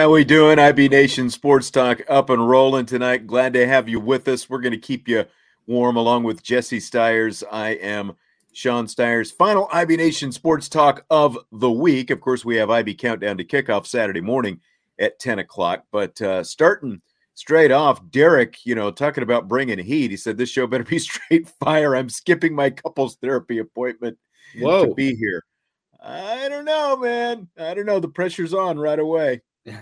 How we doing? IB Nation Sports Talk up and rolling tonight. Glad to have you with us. We're going to keep you warm along with Jesse Stiers. I am Sean Stiers. Final IB Nation Sports Talk of the week. Of course, we have IB Countdown to Kickoff Saturday morning at 10 o'clock. But uh, starting straight off, Derek, you know, talking about bringing heat. He said, This show better be straight fire. I'm skipping my couples therapy appointment Whoa. to be here. I don't know, man. I don't know. The pressure's on right away.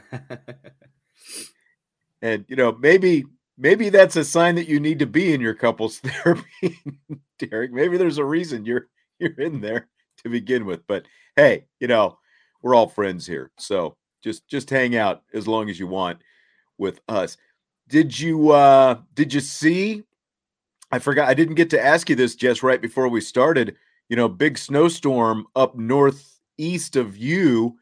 and you know, maybe maybe that's a sign that you need to be in your couples therapy, Derek. Maybe there's a reason you're you're in there to begin with. But hey, you know, we're all friends here. So just just hang out as long as you want with us. Did you uh did you see I forgot I didn't get to ask you this just right before we started. You know, big snowstorm up northeast of you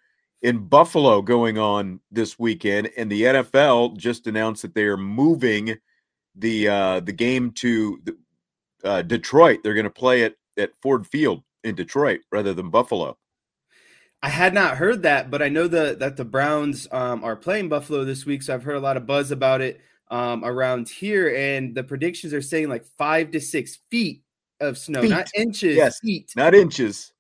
in Buffalo going on this weekend, and the NFL just announced that they are moving the uh, the game to the, uh, Detroit. They're going to play it at Ford Field in Detroit rather than Buffalo. I had not heard that, but I know the, that the Browns um, are playing Buffalo this week, so I've heard a lot of buzz about it um, around here. And the predictions are saying like five to six feet of snow, feet. not inches. Yes, feet, not inches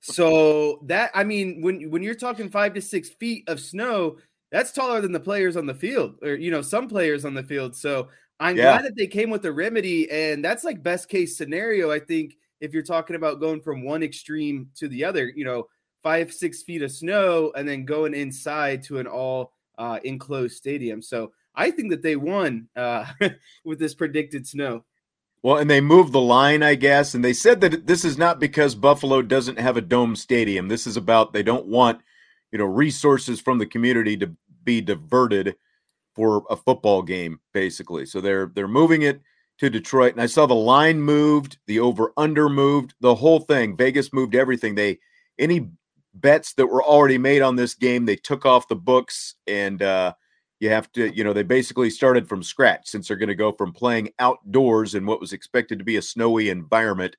so that I mean, when when you're talking five to six feet of snow, that's taller than the players on the field, or you know, some players on the field. So I'm yeah. glad that they came with a remedy, and that's like best case scenario. I think if you're talking about going from one extreme to the other, you know, five six feet of snow, and then going inside to an all uh, enclosed stadium. So I think that they won uh, with this predicted snow. Well, and they moved the line, I guess, and they said that this is not because Buffalo doesn't have a dome stadium. This is about they don't want, you know, resources from the community to be diverted for a football game, basically. So they're they're moving it to Detroit, and I saw the line moved, the over under moved, the whole thing. Vegas moved everything. They any bets that were already made on this game, they took off the books, and uh, you have to, you know, they basically started from scratch since they're going to go from playing outdoors in what was expected to be a snowy environment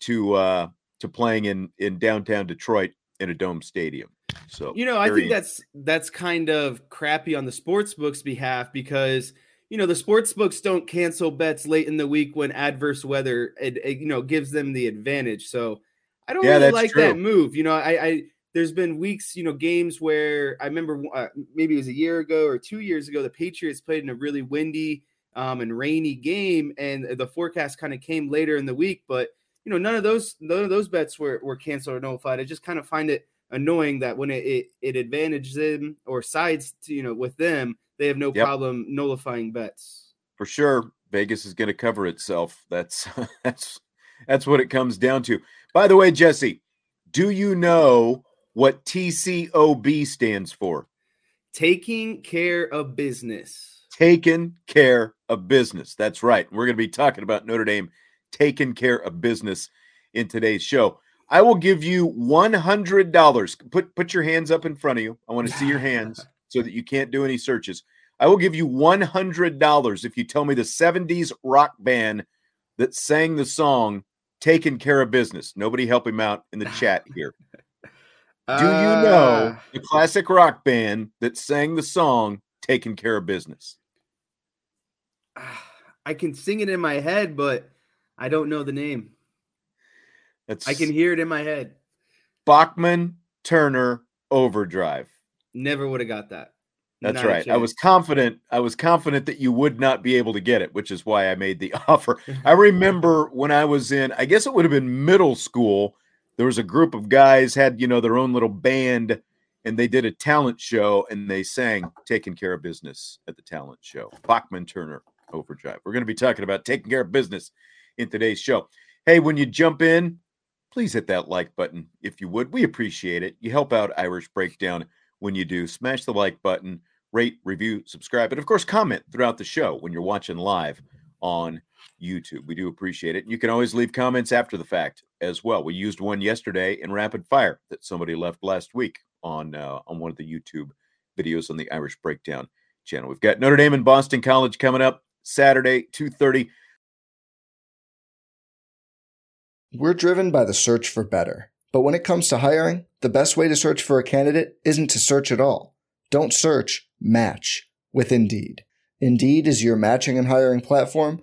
to uh to playing in in downtown Detroit in a dome stadium. So you know, I think that's that's kind of crappy on the sports books' behalf because you know the sports books don't cancel bets late in the week when adverse weather it, it, you know gives them the advantage. So I don't yeah, really like true. that move. You know, I, I there's been weeks, you know, games where I remember uh, maybe it was a year ago or two years ago, the Patriots played in a really windy um, and rainy game, and the forecast kind of came later in the week. But you know, none of those none of those bets were were canceled or nullified. I just kind of find it annoying that when it it, it advantages them or sides to you know with them, they have no yep. problem nullifying bets. For sure, Vegas is going to cover itself. That's that's that's what it comes down to. By the way, Jesse, do you know what TCOB stands for. Taking care of business. Taking care of business. That's right. We're going to be talking about Notre Dame taking care of business in today's show. I will give you one hundred dollars. Put put your hands up in front of you. I want to see your hands so that you can't do any searches. I will give you one hundred dollars if you tell me the '70s rock band that sang the song "Taking Care of Business." Nobody help him out in the chat here. Do you know Uh, the classic rock band that sang the song "Taking Care of Business"? I can sing it in my head, but I don't know the name. That's I can hear it in my head. Bachman Turner Overdrive. Never would have got that. That's Not right. I was confident. I was confident that you would not be able to get it, which is why I made the offer. I remember when I was in, I guess it would have been middle school. There was a group of guys had, you know, their own little band and they did a talent show and they sang taking care of business at the talent show. Bachman Turner Overdrive. We're going to be talking about taking care of business in today's show. Hey, when you jump in, please hit that like button if you would. We appreciate it. You help out Irish Breakdown when you do. Smash the like button, rate, review, subscribe, and of course, comment throughout the show when you're watching live on YouTube. We do appreciate it. You can always leave comments after the fact as well. We used one yesterday in rapid fire that somebody left last week on uh, on one of the YouTube videos on the Irish Breakdown channel. We've got Notre Dame and Boston College coming up Saturday, 2:30. We're driven by the search for better. But when it comes to hiring, the best way to search for a candidate isn't to search at all. Don't search, match with Indeed. Indeed is your matching and hiring platform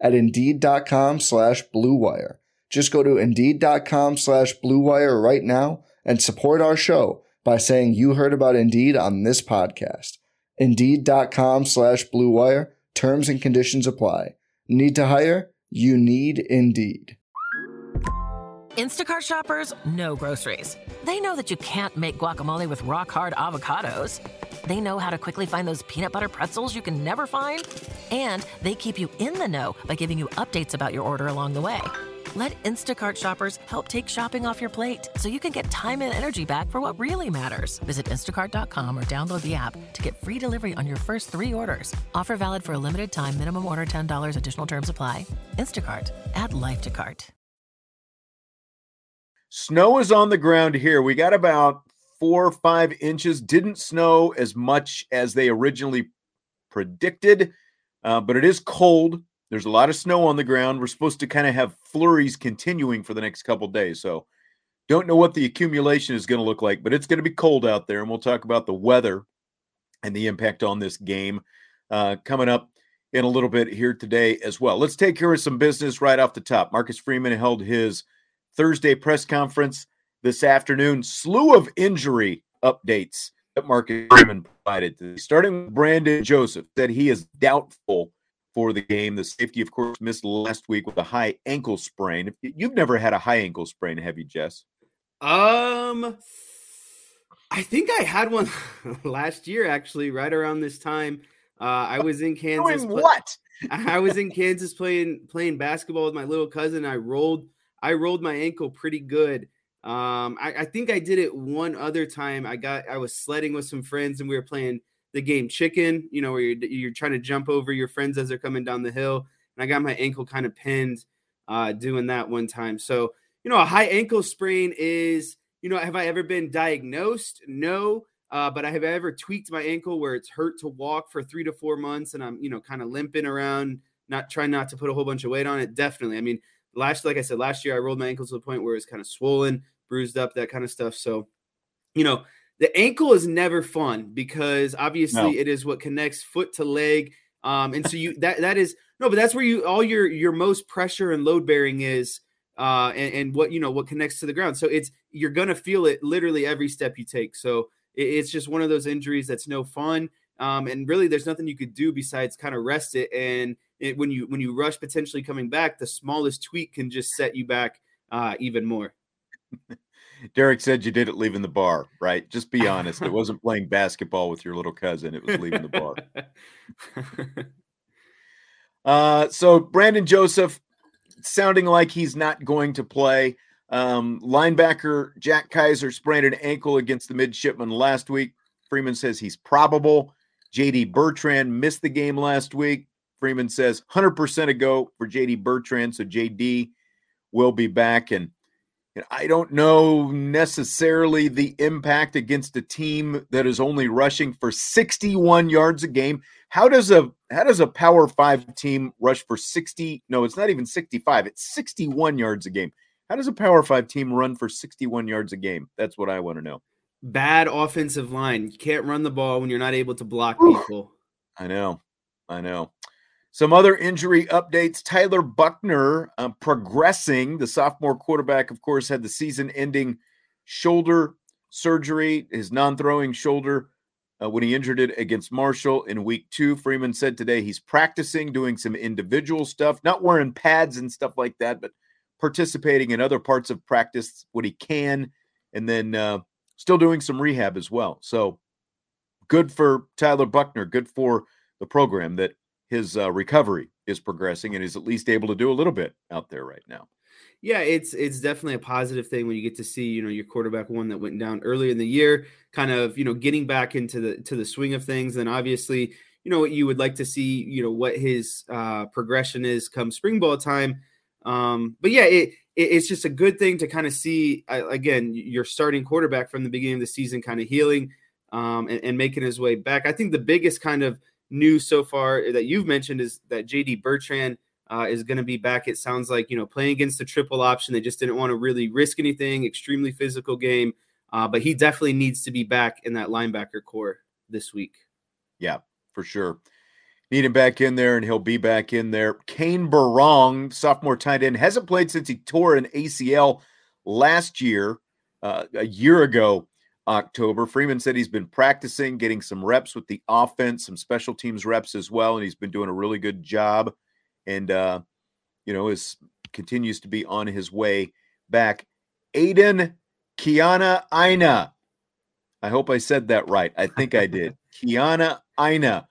at Indeed.com slash BlueWire. Just go to Indeed.com slash BlueWire right now and support our show by saying you heard about Indeed on this podcast. Indeed.com slash BlueWire. Terms and conditions apply. Need to hire? You need Indeed. Instacart shoppers know groceries. They know that you can't make guacamole with rock hard avocados. They know how to quickly find those peanut butter pretzels you can never find. And they keep you in the know by giving you updates about your order along the way. Let Instacart shoppers help take shopping off your plate so you can get time and energy back for what really matters. Visit instacart.com or download the app to get free delivery on your first three orders. Offer valid for a limited time, minimum order $10, additional terms apply. Instacart, add life to cart. Snow is on the ground here. We got about four or five inches. Didn't snow as much as they originally predicted, uh, but it is cold. There's a lot of snow on the ground. We're supposed to kind of have flurries continuing for the next couple days. So don't know what the accumulation is going to look like, but it's going to be cold out there. And we'll talk about the weather and the impact on this game uh, coming up in a little bit here today as well. Let's take care of some business right off the top. Marcus Freeman held his Thursday press conference this afternoon. Slew of injury updates that Marcus Freeman provided. today. Starting with Brandon Joseph, that he is doubtful for the game. The safety, of course, missed last week with a high ankle sprain. You've never had a high ankle sprain, have you, Jess? Um, I think I had one last year, actually, right around this time. Uh, I was in Kansas. Doing what? I was in Kansas playing playing basketball with my little cousin. I rolled I rolled my ankle pretty good. Um, I, I think I did it one other time. I got I was sledding with some friends and we were playing the game chicken. You know where you're, you're trying to jump over your friends as they're coming down the hill, and I got my ankle kind of pinned uh, doing that one time. So you know a high ankle sprain is you know have I ever been diagnosed? No. Uh, but I have ever tweaked my ankle where it's hurt to walk for three to four months, and I'm you know kind of limping around, not trying not to put a whole bunch of weight on it. Definitely, I mean, last like I said last year, I rolled my ankle to the point where it's kind of swollen, bruised up, that kind of stuff. So, you know, the ankle is never fun because obviously No. it is what connects foot to leg, um, and so you that that is no, but that's where you all your your most pressure and load bearing is. Uh, and, and what you know what connects to the ground so it's you're gonna feel it literally every step you take so it- it's just one of those injuries that's no fun. Um, and really, there's nothing you could do besides kind of rest it. And it, when you when you rush potentially coming back, the smallest tweak can just set you back uh, even more. Derek said you did it leaving the bar, right? Just be honest. It wasn't playing basketball with your little cousin, it was leaving the bar. uh, so Brandon Joseph sounding like he's not going to play. Um, linebacker Jack Kaiser sprained an ankle against the midshipman last week. Freeman says he's probable. JD Bertrand missed the game last week. Freeman says 100% a go for JD Bertrand. So JD will be back. And I don't know necessarily the impact against a team that is only rushing for 61 yards a game. How does a how does a power 5 team rush for 60? No, it's not even 65. It's 61 yards a game. How does a power 5 team run for 61 yards a game? That's what I want to know. Bad offensive line. You can't run the ball when you're not able to block people. I know. I know. Some other injury updates. Tyler Buchner uh, progressing. The sophomore quarterback, of course, had the season ending shoulder surgery, his non throwing shoulder, uh, when he injured it against Marshall in week two. Freeman said today he's practicing, doing some individual stuff, not wearing pads and stuff like that, but participating in other parts of practice what he can, and then uh, still doing some rehab as well. So good for Tyler Buchner. good for the program that his uh, recovery is progressing and he's at least able to do a little bit out there right now. Yeah, it's it's definitely a positive thing when you get to see you know your quarterback one that went down earlier in the year, kind of you know getting back into the to the swing of things. And obviously, you know what you would like to see, you know what his uh, progression is come spring ball time. Um, but yeah, it, it, it's just a good thing to kind of see uh, again your starting quarterback from the beginning of the season kind of healing um, and, and making his way back. I think the biggest kind of news so far that you've mentioned is that JD Bertrand uh, is going to be back. It sounds like you know playing against the triple option. They just didn't want to really risk anything. Extremely physical game, uh, but he definitely needs to be back in that linebacker core this week. Yeah, for sure. Need him back in there, and he'll be back in there. Cane Berrong, sophomore tight end, hasn't played since he tore an ACL last year, uh, a year ago. October. Freeman said he's been practicing, getting some reps with the offense, some special teams reps as well, and he's been doing a really good job. And uh, you know, is continues to be on his way back. Aiden Kiana Ina. I hope I said that right. I think I did. Kiana Ina,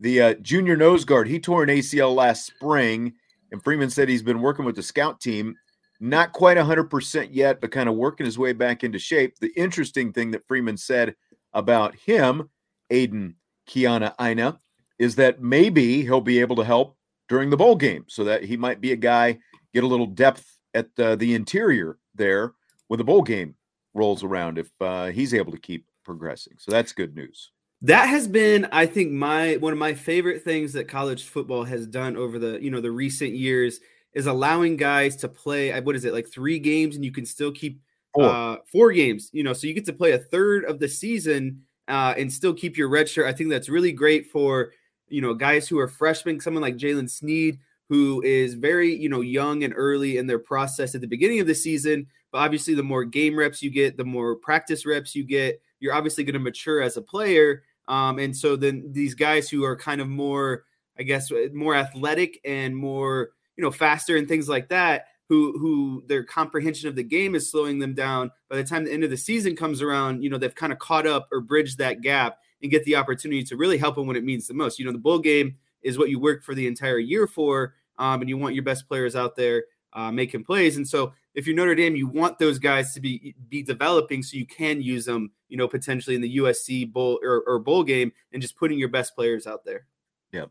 the uh, junior nose guard, he tore an ACL last spring, and Freeman said he's been working with the scout team not quite 100% yet, but kind of working his way back into shape. The interesting thing that Freeman said about him, Aiden Kiana Aina, is that maybe he'll be able to help during the bowl game so that he might be a guy, get a little depth at uh, the interior there when the bowl game rolls around if uh, he's able to keep progressing. So that's good news. That has been, I think, my one of my favorite things that college football has done over the you know the recent years is allowing guys to play what is it like three games and you can still keep four, uh, four games you know so you get to play a third of the season uh, and still keep your red shirt i think that's really great for you know guys who are freshmen someone like jaylen sneed who is very you know young and early in their process at the beginning of the season but obviously the more game reps you get the more practice reps you get you're obviously going to mature as a player. Um, and so then these guys who are kind of more i guess more athletic and more you know faster and things like that who who their comprehension of the game is slowing them down. By the time the end of the season comes around you know they've kind of caught up or bridged that gap and get the opportunity to really help them when it means the most. You know the bowl game is what you work for the entire year for um, and you want your best players out there uh, making plays. And so if you're notre dame you want those guys to be be developing so you can use them you know potentially in the usc bowl or, or bowl game and just putting your best players out there. Yep.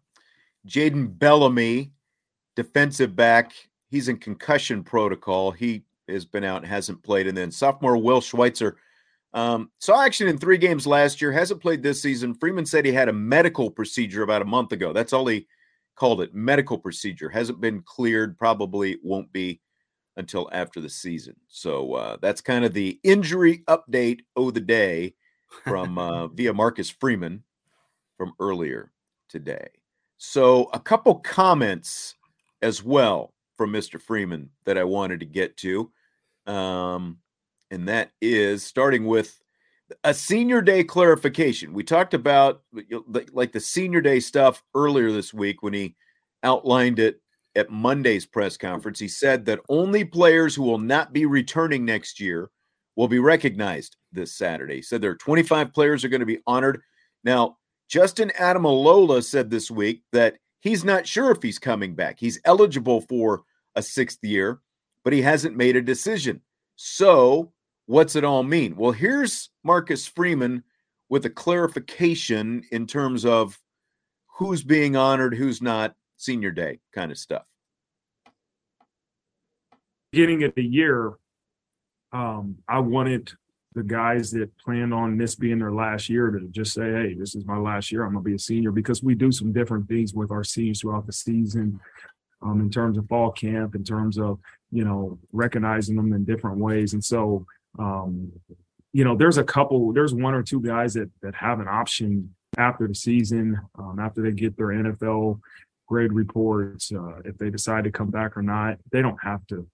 Jayden bellamy defensive back. He's in concussion protocol. He has been out and hasn't played. And then sophomore Will Schweitzer um, saw action in three games last year, hasn't played this season. Freeman said he had a medical procedure about a month ago. That's all he called it medical procedure. Hasn't been cleared, probably won't be until after the season. So uh, that's kind of the injury update of the day from uh, via Marcus Freeman from earlier today. So a couple comments as well from Mr. Freeman that I wanted to get to. Um, and that is starting with a senior day clarification. We talked about like the senior day stuff earlier this week when he outlined it at Monday's press conference. He said that only players who will not be returning next year will be recognized this Saturday. He said there are 25 players are going to be honored. Now, Justin Ademilola said this week that he's not sure if he's coming back. He's eligible for a sixth year, but he hasn't made a decision. So, what's it all mean? Well, here's Marcus Freeman with a clarification in terms of who's being honored, who's not, senior day kind of stuff. Beginning of the year, um, I wanted the guys that planned on this being their last year to just say, "Hey, this is my last year. I'm gonna be a senior," because we do some different things with our seniors throughout the season, um, in terms of fall camp, in terms of you know recognizing them in different ways, and so um, you know, there's a couple, there's one or two guys that that have an option after the season, um, after they get their NFL grade reports, uh, if they decide to come back or not. They don't have to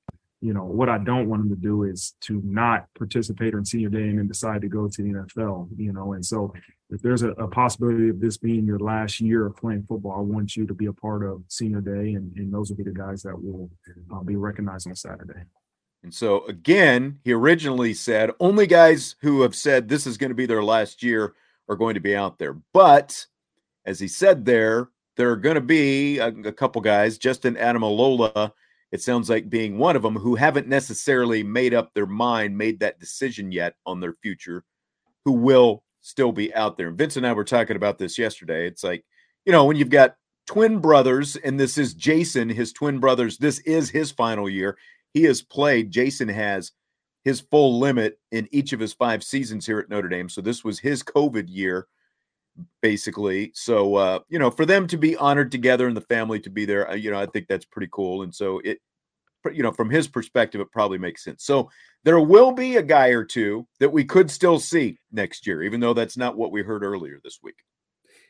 you know, what I don't want them to do is to not participate in senior day and then decide to go to the NFL, you know. And so if there's a, a possibility of this being your last year of playing football, I want you to be a part of senior day. And, and those will be the guys that will uh, be recognized on Saturday. And so, again, he originally said only guys who have said this is going to be their last year are going to be out there. But as he said there, there are going to be a, a couple guys, Justin Ademilola it sounds like being one of them who haven't necessarily made up their mind, made that decision yet on their future, who will still be out there. And Vince and I were talking about this yesterday. It's like, you know, when you've got twin brothers, and this is Jason, his twin brothers, this is his final year. He has played, Jason has his full limit in each of his five seasons here at Notre Dame. So this was his COVID year, basically. So, uh, you know, for them to be honored together and the family to be there, uh, you know, I think that's pretty cool. And so it, you know, from his perspective, it probably makes sense. So there will be a guy or two that we could still see next year, even though that's not what we heard earlier this week.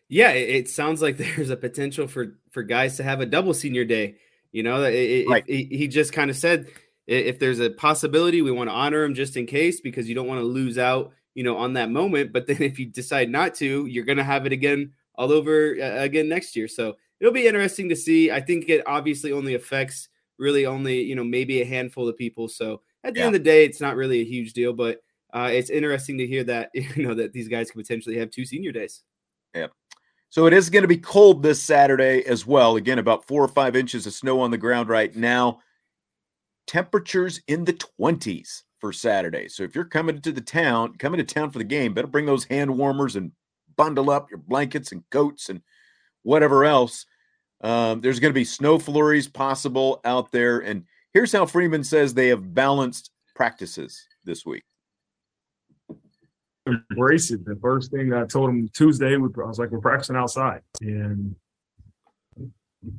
Yeah, it, sounds like there's a potential for for guys to have a double senior day. You know, it, right. it, he just kind of said if there's a possibility, we want to honor him just in case because you don't want to lose out, you know, on that moment. But then if you decide not to, you're going to have it again all over uh, again next year. So it'll be interesting to see. I think it obviously only affects really only you know maybe a handful of people. So at the yeah. end of the day, it's not really a huge deal, but uh, it's interesting to hear that you know that these guys could potentially have two senior days. Yeah. So it is going to be cold this Saturday as well. Again, about four or five inches of snow on the ground right now. Temperatures in the 20s for Saturday. So if you're coming to the town, coming to town for the game, better bring those hand warmers and bundle up your blankets and coats and whatever else. Um, there's going to be snow flurries possible out there. And here's how Freeman says they have balanced practices this week. Embrace it. The first thing I told him Tuesday, I was like, we're practicing outside. And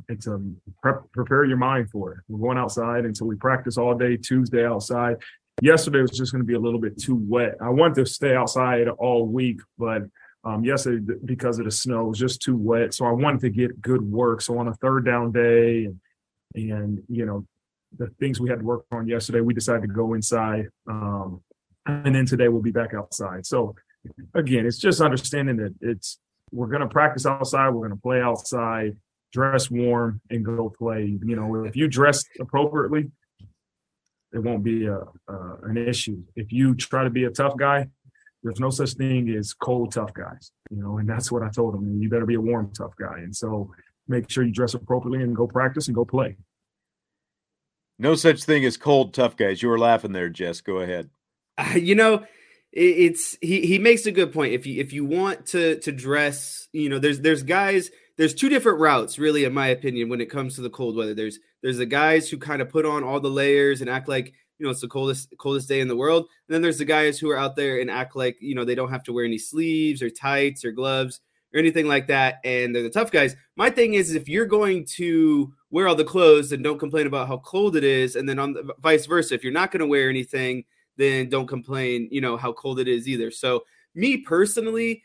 it's a um, prep, prepare your mind for it. We're going outside, and so we practice all day Tuesday outside. Yesterday was just going to be a little bit too wet. I wanted to stay outside all week, but um, yesterday, because of the snow, it was just too wet. So I wanted to get good work. So on a third down day, and, and you know, the things we had to work on yesterday, we decided to go inside. Um, and then today we'll be back outside. So again, it's just understanding that it's we're going to practice outside, we're going to play outside, dress warm, and go play. You know, if you dress appropriately, it won't be a, uh, an issue. If you try to be a tough guy, there's no such thing as cold tough guys, you know, and that's what I told them. You better be a warm tough guy, and so make sure you dress appropriately and go practice and go play. No such thing as cold tough guys. You were laughing there, Jess. Go ahead. Uh, you know, it's he he makes a good point. If you if you want to to dress, you know, there's there's guys. There's two different routes, really, in my opinion, when it comes to the cold weather. There's there's the guys who kind of put on all the layers and act like you know it's the coldest coldest day in the world. And then there's the guys who are out there and act like you know they don't have to wear any sleeves or tights or gloves or anything like that, and they're the tough guys. My thing is, if you're going to wear all the clothes and don't complain about how cold it is, and then on the vice versa, if you're not going to wear anything, then don't complain, you know how cold it is either. So me personally,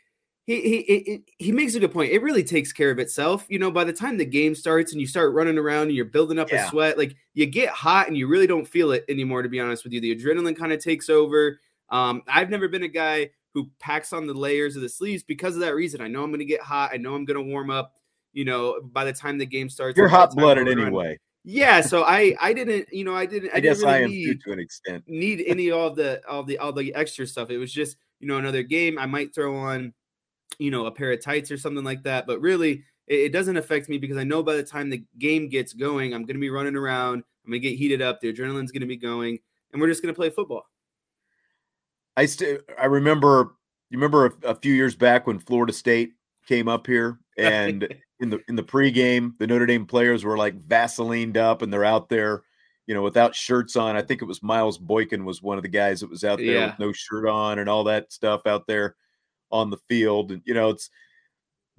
he he he, he makes a good point. It really takes care of itself. You know, by the time the game starts and you start running around and you're building up yeah. a sweat, like you get hot and you really don't feel it anymore. To be honest with you, the adrenaline kind of takes over. Um, I've never been a guy who packs on the layers of the sleeves because of that reason. I know I'm going to get hot. I know I'm going to warm up. You know, by the time the game starts, you're hot blooded anyway. Yeah, so I I didn't you know I didn't I, I guess didn't really I am need, to an extent. need any of the all the all the extra stuff. It was just you know another game. I might throw on you know a pair of tights or something like that, but really it, it doesn't affect me because I know by the time the game gets going, I'm going to be running around. I'm going to get heated up. The adrenaline's going to be going, and we're just going to play football. I still I remember you remember a, a few years back when Florida State came up here and in the in the pregame the Notre Dame players were like Vaselined up and they're out there, you know, without shirts on. I think it was Miles Boykin was one of the guys that was out there Yeah. with no shirt on and all that stuff out there on the field. And you know, it's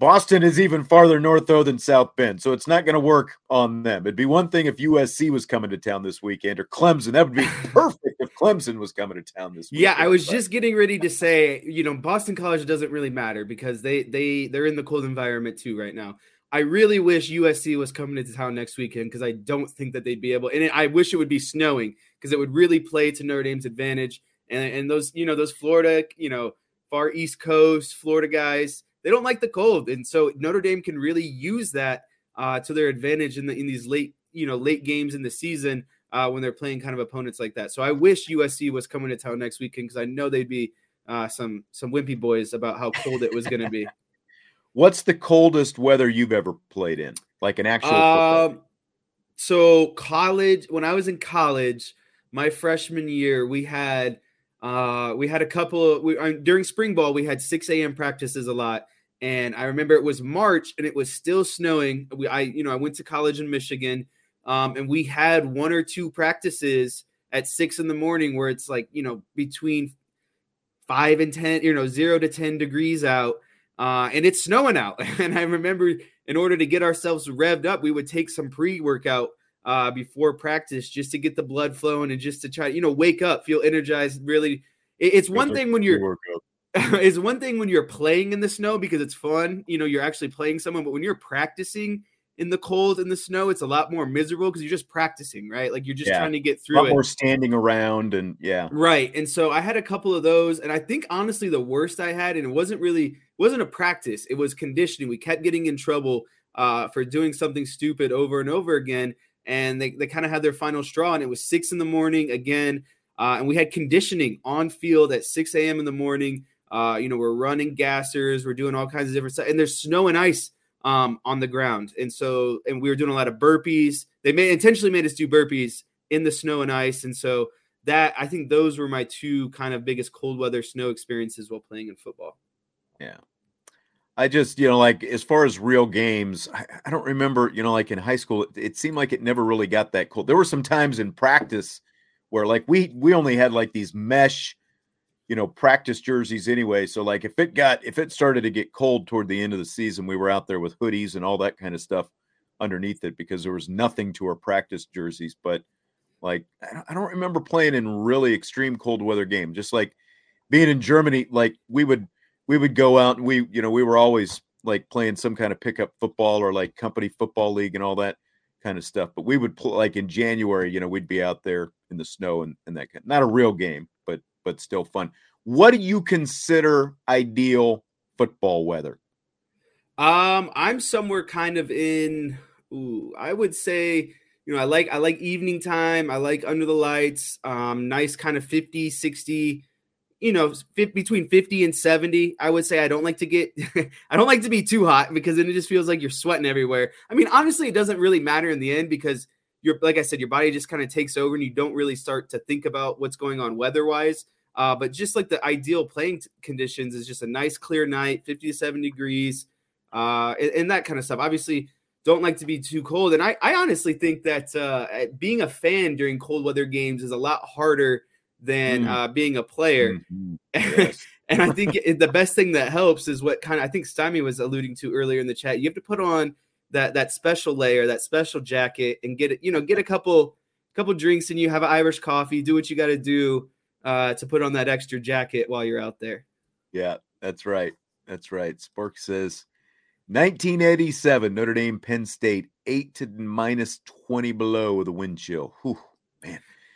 Boston is even farther north though than South Bend, so it's not going to work on them. It'd be one thing if USC was coming to town this weekend or Clemson. That would be perfect if Clemson was coming to town this weekend. Yeah, I was but- just getting ready to say, you know, Boston College doesn't really matter because they they they're in the cold environment too right now. I really wish USC was coming into town next weekend because I don't think that they'd be able. And I wish it would be snowing because it would really play to Notre Dame's advantage. And and those you know those Florida you know far East Coast Florida guys they don't like the cold, and so Notre Dame can really use that uh, to their advantage in the in these late you know late games in the season uh, when they're playing kind of opponents like that. So I wish USC was coming to town next weekend because I know they'd be uh, some some wimpy boys about how cold it was going to be. What's the coldest weather you've ever played in? Like an actual Um, so college when I was in college, my freshman year, we had uh we had a couple uh, during spring ball we had 6 a.m practices a lot. And i remember it was march and it was still snowing. We i you know i went to college in michigan um and we had one or two practices at six in the morning where it's like you know between five and ten you know zero to ten degrees out uh and it's snowing out. And i remember in order to get ourselves revved up we would take some pre-workout uh, before practice just to get the blood flowing and just to try, you know, wake up, feel energized. Really, it- it's one thing when you're it's one thing when you're playing in the snow because it's fun. You know, you're actually playing someone, but when you're practicing in the cold in the snow, it's a lot more miserable because you're just practicing, right? Like you're just Yeah. trying to get a through lot it. more standing around and yeah. Right. And so I had a couple of those. And I think honestly, the worst I had, and it wasn't really, wasn't a practice, it was conditioning. We kept getting in trouble uh, for doing something stupid over and over again. And they, they kind of had their final straw. And it was six in the morning again. Uh, and we had conditioning on field at 6 a.m. in the morning. Uh, you know, we're running gassers, we're doing all kinds of different stuff. And there's snow and ice um, on the ground. And so, and we were doing a lot of burpees. They intentionally made us do burpees in the snow and ice. And so, that I think those were my two kind of biggest cold weather snow experiences while playing in football. I just, you know, like as far as real games, I, I don't remember, you know, like in high school, it, it seemed like it never really got that cold. There were some times in practice where like we we only had like these mesh, you know, practice jerseys anyway. So like if it got if it started to get cold toward the end of the season, we were out there with hoodies and all that kind of stuff underneath it because there was nothing to our practice jerseys. But like I don't, I don't remember playing in really extreme cold weather game. Just like being in Germany, like we would we would go out and we you know we were always like playing some kind of pickup football or like company football league and all that kind of stuff. But we would play like in January, you know, we'd be out there in the snow and, and that kind not a real game, but but still fun. What do you consider ideal football weather? Um, I'm somewhere kind of in ooh, I would say, you know, I like I like evening time, I like under the lights, um, nice kind of 50, 60, you know, fit between 50 and 70. I would say I don't like to get I don't like to be too hot because then it just feels like you're sweating everywhere. I mean, honestly, it doesn't really matter in the end because you're like I said, your body just kind of takes over and you don't really start to think about what's going on weather-wise. Uh, but just like the ideal playing t- conditions is just a nice clear night, 50 to 70 degrees, uh, and, and that kind of stuff. Obviously, don't like to be too cold. And I, I honestly think that uh, being a fan during cold weather games is a lot harder than Mm. uh, being a player. Mhm. Yes. and I think it, the best thing that helps is what kind of I think Stymie was alluding to earlier in the chat. You have to put on that that special layer, that special jacket, and get it. You know, get a couple couple drinks, and you have an Irish coffee. Do what you got to do uh, to put on that extra jacket while you're out there. Yeah, that's right. That's right. Spork says 1987, Notre Dame, Penn State, eight to minus 20 below with a wind chill. Whew.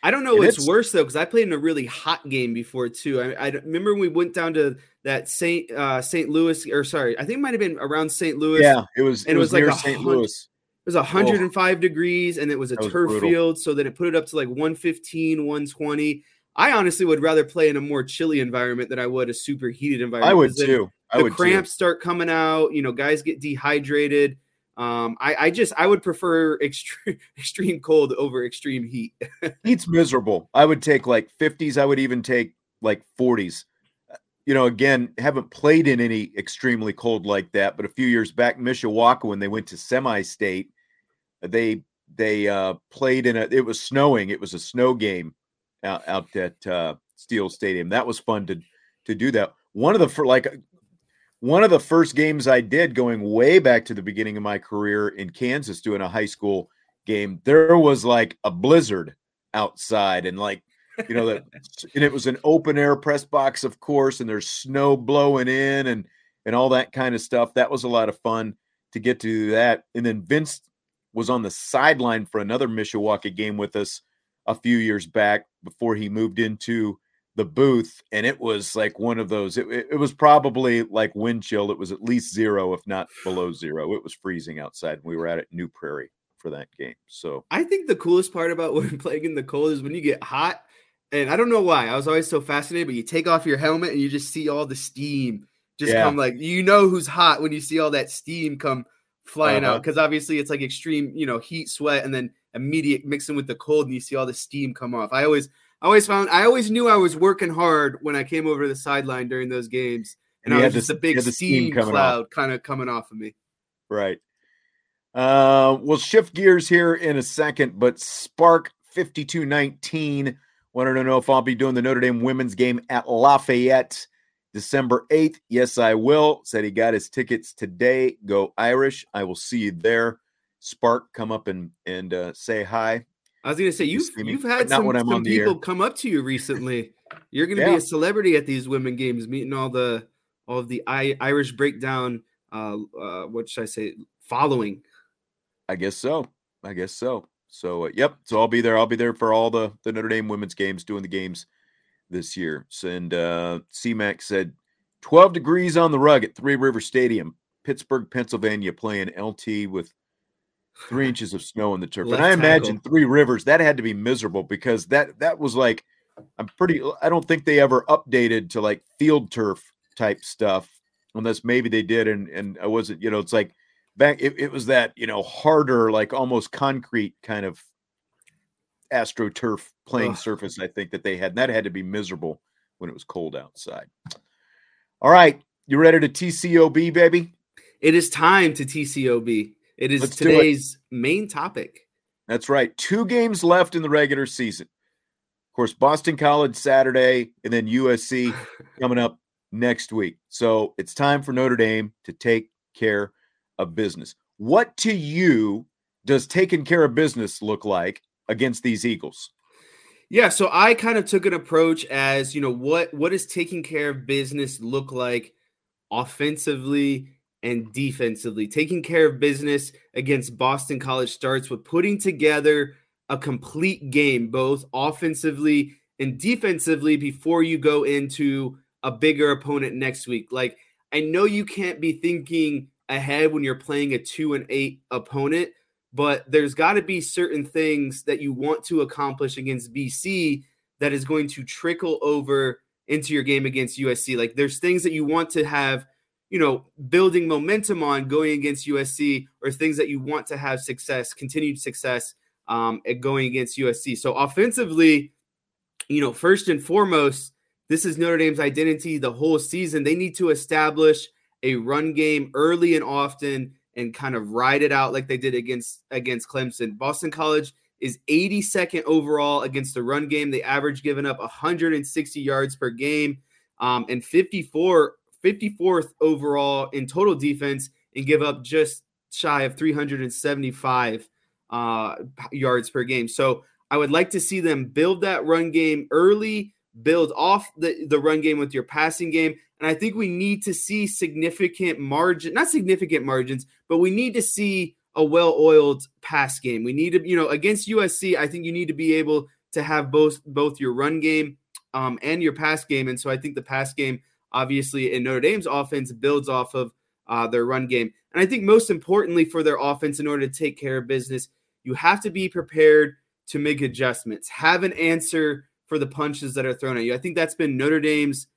I don't know what's worse though, because I played in a really hot game before too. I, I remember when we went down to that Saint uh, St. Louis, or sorry, I think it might have been around St. Louis. Yeah, it was. and It was, like near a St. hundred- Louis. it was 105 oh, degrees and it was a was turf brutal. field. So then it put it up to like 115, 120. I honestly would rather play in a more chilly environment than I would a super heated environment. I would too. I the would cramps too. start coming out. You know, guys get dehydrated. Um, I, I just I would prefer extreme extreme cold over extreme heat. Heat's miserable. I would take like 50s. I would even take like 40s. You know, again, haven't played in any extremely cold like that, but a few years back, Mishawaka, when they went to semi-state, they they uh, played in a. It was snowing. It was a snow game out, out at uh, Steel Stadium. That was fun to to do that. One of the for like one of the first games I did going way back to the beginning of my career in Kansas doing a high school game, there was like a blizzard outside and like you know that and it was an open air press box of course and there's snow blowing in and and all that kind of stuff. That was a lot of fun to get to do that. And then vince was on the sideline for another mishawaka game with us a few years back before he moved into the booth and it was like one of those it, it, was probably like wind chill it was at least zero if not below zero it was freezing outside we were at it new prairie for that game so i think the coolest part about when playing in the cold is when you get hot and i don't know why i was always so fascinated but you take off your helmet and you just see all the steam just yeah. come like you know who's hot when you see all that steam come flying uh-huh. out because obviously it's like extreme you know heat sweat and then immediate mixing with the cold and you see all the steam come off i always I always found I always knew I was working hard when I came over to the sideline during those games, and, I was just a big steam, cloud kind of coming off of me. Right. Uh, we'll shift gears here in a second, but Spark fifty two nineteen wanted to know if I'll be doing the Notre Dame women's game at Lafayette December 8th. Yes, I will. Said he got his tickets today. Go Irish. I will see you there. Spark, come up and and uh, say hi. I was going to say you've you've had some, some people come up to you recently. You're going to yeah. be a celebrity at these women games, meeting all the all of the I, Irish breakdown. Uh, uh, what should I say? Following. I guess so. I guess so. So uh, yep. So I'll be there. I'll be there for all the the Notre Dame women's games, doing the games this year. So, and uh, CMAC said 12 degrees on the rug at Three River Stadium, Pittsburgh, Pennsylvania, playing LT with three inches of snow in the turf. Left and I imagine tackle. Three Rivers that had to be miserable because that that was like I'm pretty. I don't think they ever updated to like field turf type stuff, unless maybe they did. And and I wasn't. You know, it's like back. It, it was that you know harder, like almost concrete kind of astroturf playing Ugh. surface. I think that they had. And that had to be miserable when it was cold outside. All right, you ready to TCOB, baby? It is time to TCOB. It is Let's today's it. main topic. That's right. Two games left in the regular season. Of course, Boston College Saturday and then USC coming up next week. So it's time for Notre Dame to take care of business. What to you does taking care of business look like against these Eagles? Yeah, so I kind of took an approach as, you know, what what does taking care of business look like offensively and defensively. Taking care of business against Boston College starts with putting together a complete game, both offensively and defensively, before you go into a bigger opponent next week. Like, I know you can't be thinking ahead when you're playing a two and eight opponent, but there's got to be certain things that you want to accomplish against BC that is going to trickle over into your game against USC. Like, there's things that you want to have you know, building momentum on going against USC or things that you want to have success, continued success um, at going against USC. So offensively, you know, first and foremost, this is Notre Dame's identity the whole season. They need to establish a run game early and often and kind of ride it out like they did against against Clemson. Boston College is 82nd overall against the run game. They average giving up 160 yards per game um, and 54 54th overall in total defense and give up just shy of 375 uh, yards per game. So I would like to see them build that run game early, build off the, the run game with your passing game. And I think we need to see significant margin, not significant margins, but we need to see a well-oiled pass game. We need to, you know, against USC, I think you need to be able to have both both your run game um, and your pass game. And so I think the pass game obviously in Notre Dame's offense builds off of uh, their run game. And I think most importantly for their offense, in order to take care of business, you have to be prepared to make adjustments, have an answer for the punches that are thrown at you. I think that's been Notre Dame's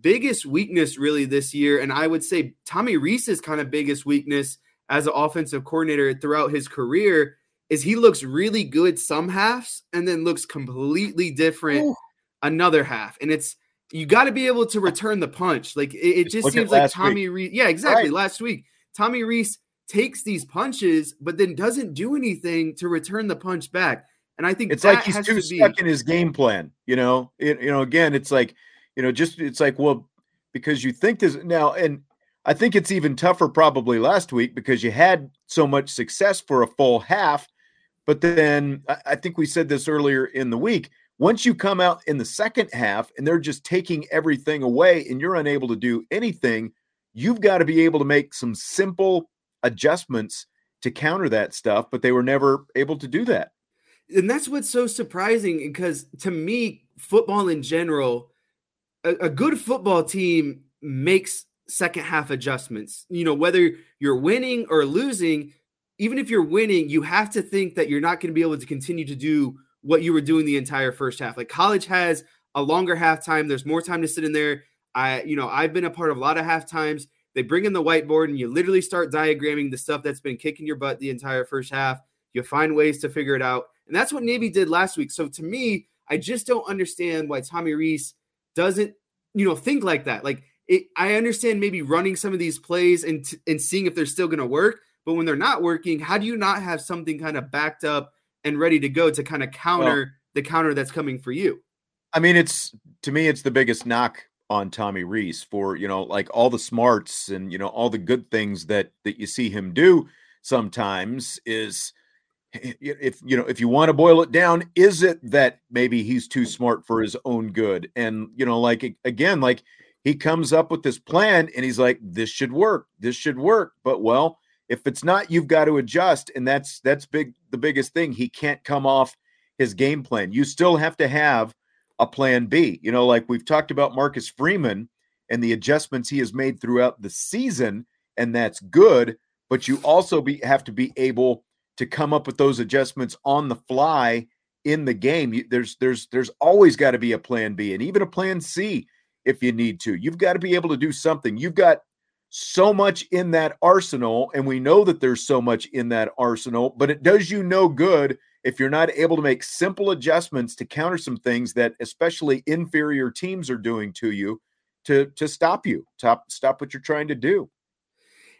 biggest weakness really this year. And I would say Tommy Rees's kind of biggest weakness as an offensive coordinator throughout his career is he looks really good some halves and then looks completely different Ooh. another half. And it's you got to be able to return the punch. Like it, it just seems like Tommy Rees. Yeah, exactly. Right. Last week, Tommy Rees takes these punches, but then doesn't do anything to return the punch back. And I think it's like he's too to stuck in his game plan. You know, it, you know, again, it's like, you know, just it's like, well, because you think this now, and I think it's even tougher probably last week because you had so much success for a full half. But then I, I think we said this earlier in the week. Once you come out in the second half and they're just taking everything away and you're unable to do anything, you've got to be able to make some simple adjustments to counter that stuff. But they were never able to do that and that's what's so surprising because to me, football in general, a, a, good football team makes second half adjustments. You know, whether you're winning or losing, even if you're winning, you have to think that you're not going to be able to continue to do what you were doing the entire first half. Like college has a longer halftime, there's more time to sit in there. I, you know, I've been a part of a lot of half times. They bring in the whiteboard and you literally start diagramming the stuff that's been kicking your butt the entire first half. You find ways to figure it out. And that's what Navy did last week. So to me, I just don't understand why Tommy Rees doesn't, you know, think like that. Like it, I understand maybe running some of these plays and t- and seeing if they're still going to work, but when they're not working, how do you not have something kind of backed up and ready to go to kind of counter well, the counter that's coming for you? I mean, it's to me, it's the biggest knock on Tommy Rees for you know, like all the smarts and you know all the good things that that you see him do. Sometimes is eh, eh, if you know if you want to boil it down is it that maybe he's too smart for his own good and you know like again like he comes up with this plan and he's like this should work this should work but well if it's not you've got to adjust and that's that's big the biggest thing he can't come off his game plan you still have to have a plan b you know like we've talked about marcus freeman and the adjustments he has made throughout the season and that's good but you also be have to be able to come up with those adjustments on the fly in the game. There's there's there's always got to be a plan B and even a plan C if you need to. You've got to be able to do something. You've got so much in that arsenal and we know that there's so much in that arsenal, but it does you no good if you're not able to make simple adjustments to counter some things that especially inferior teams are doing to you to to stop you, stop stop what you're trying to do.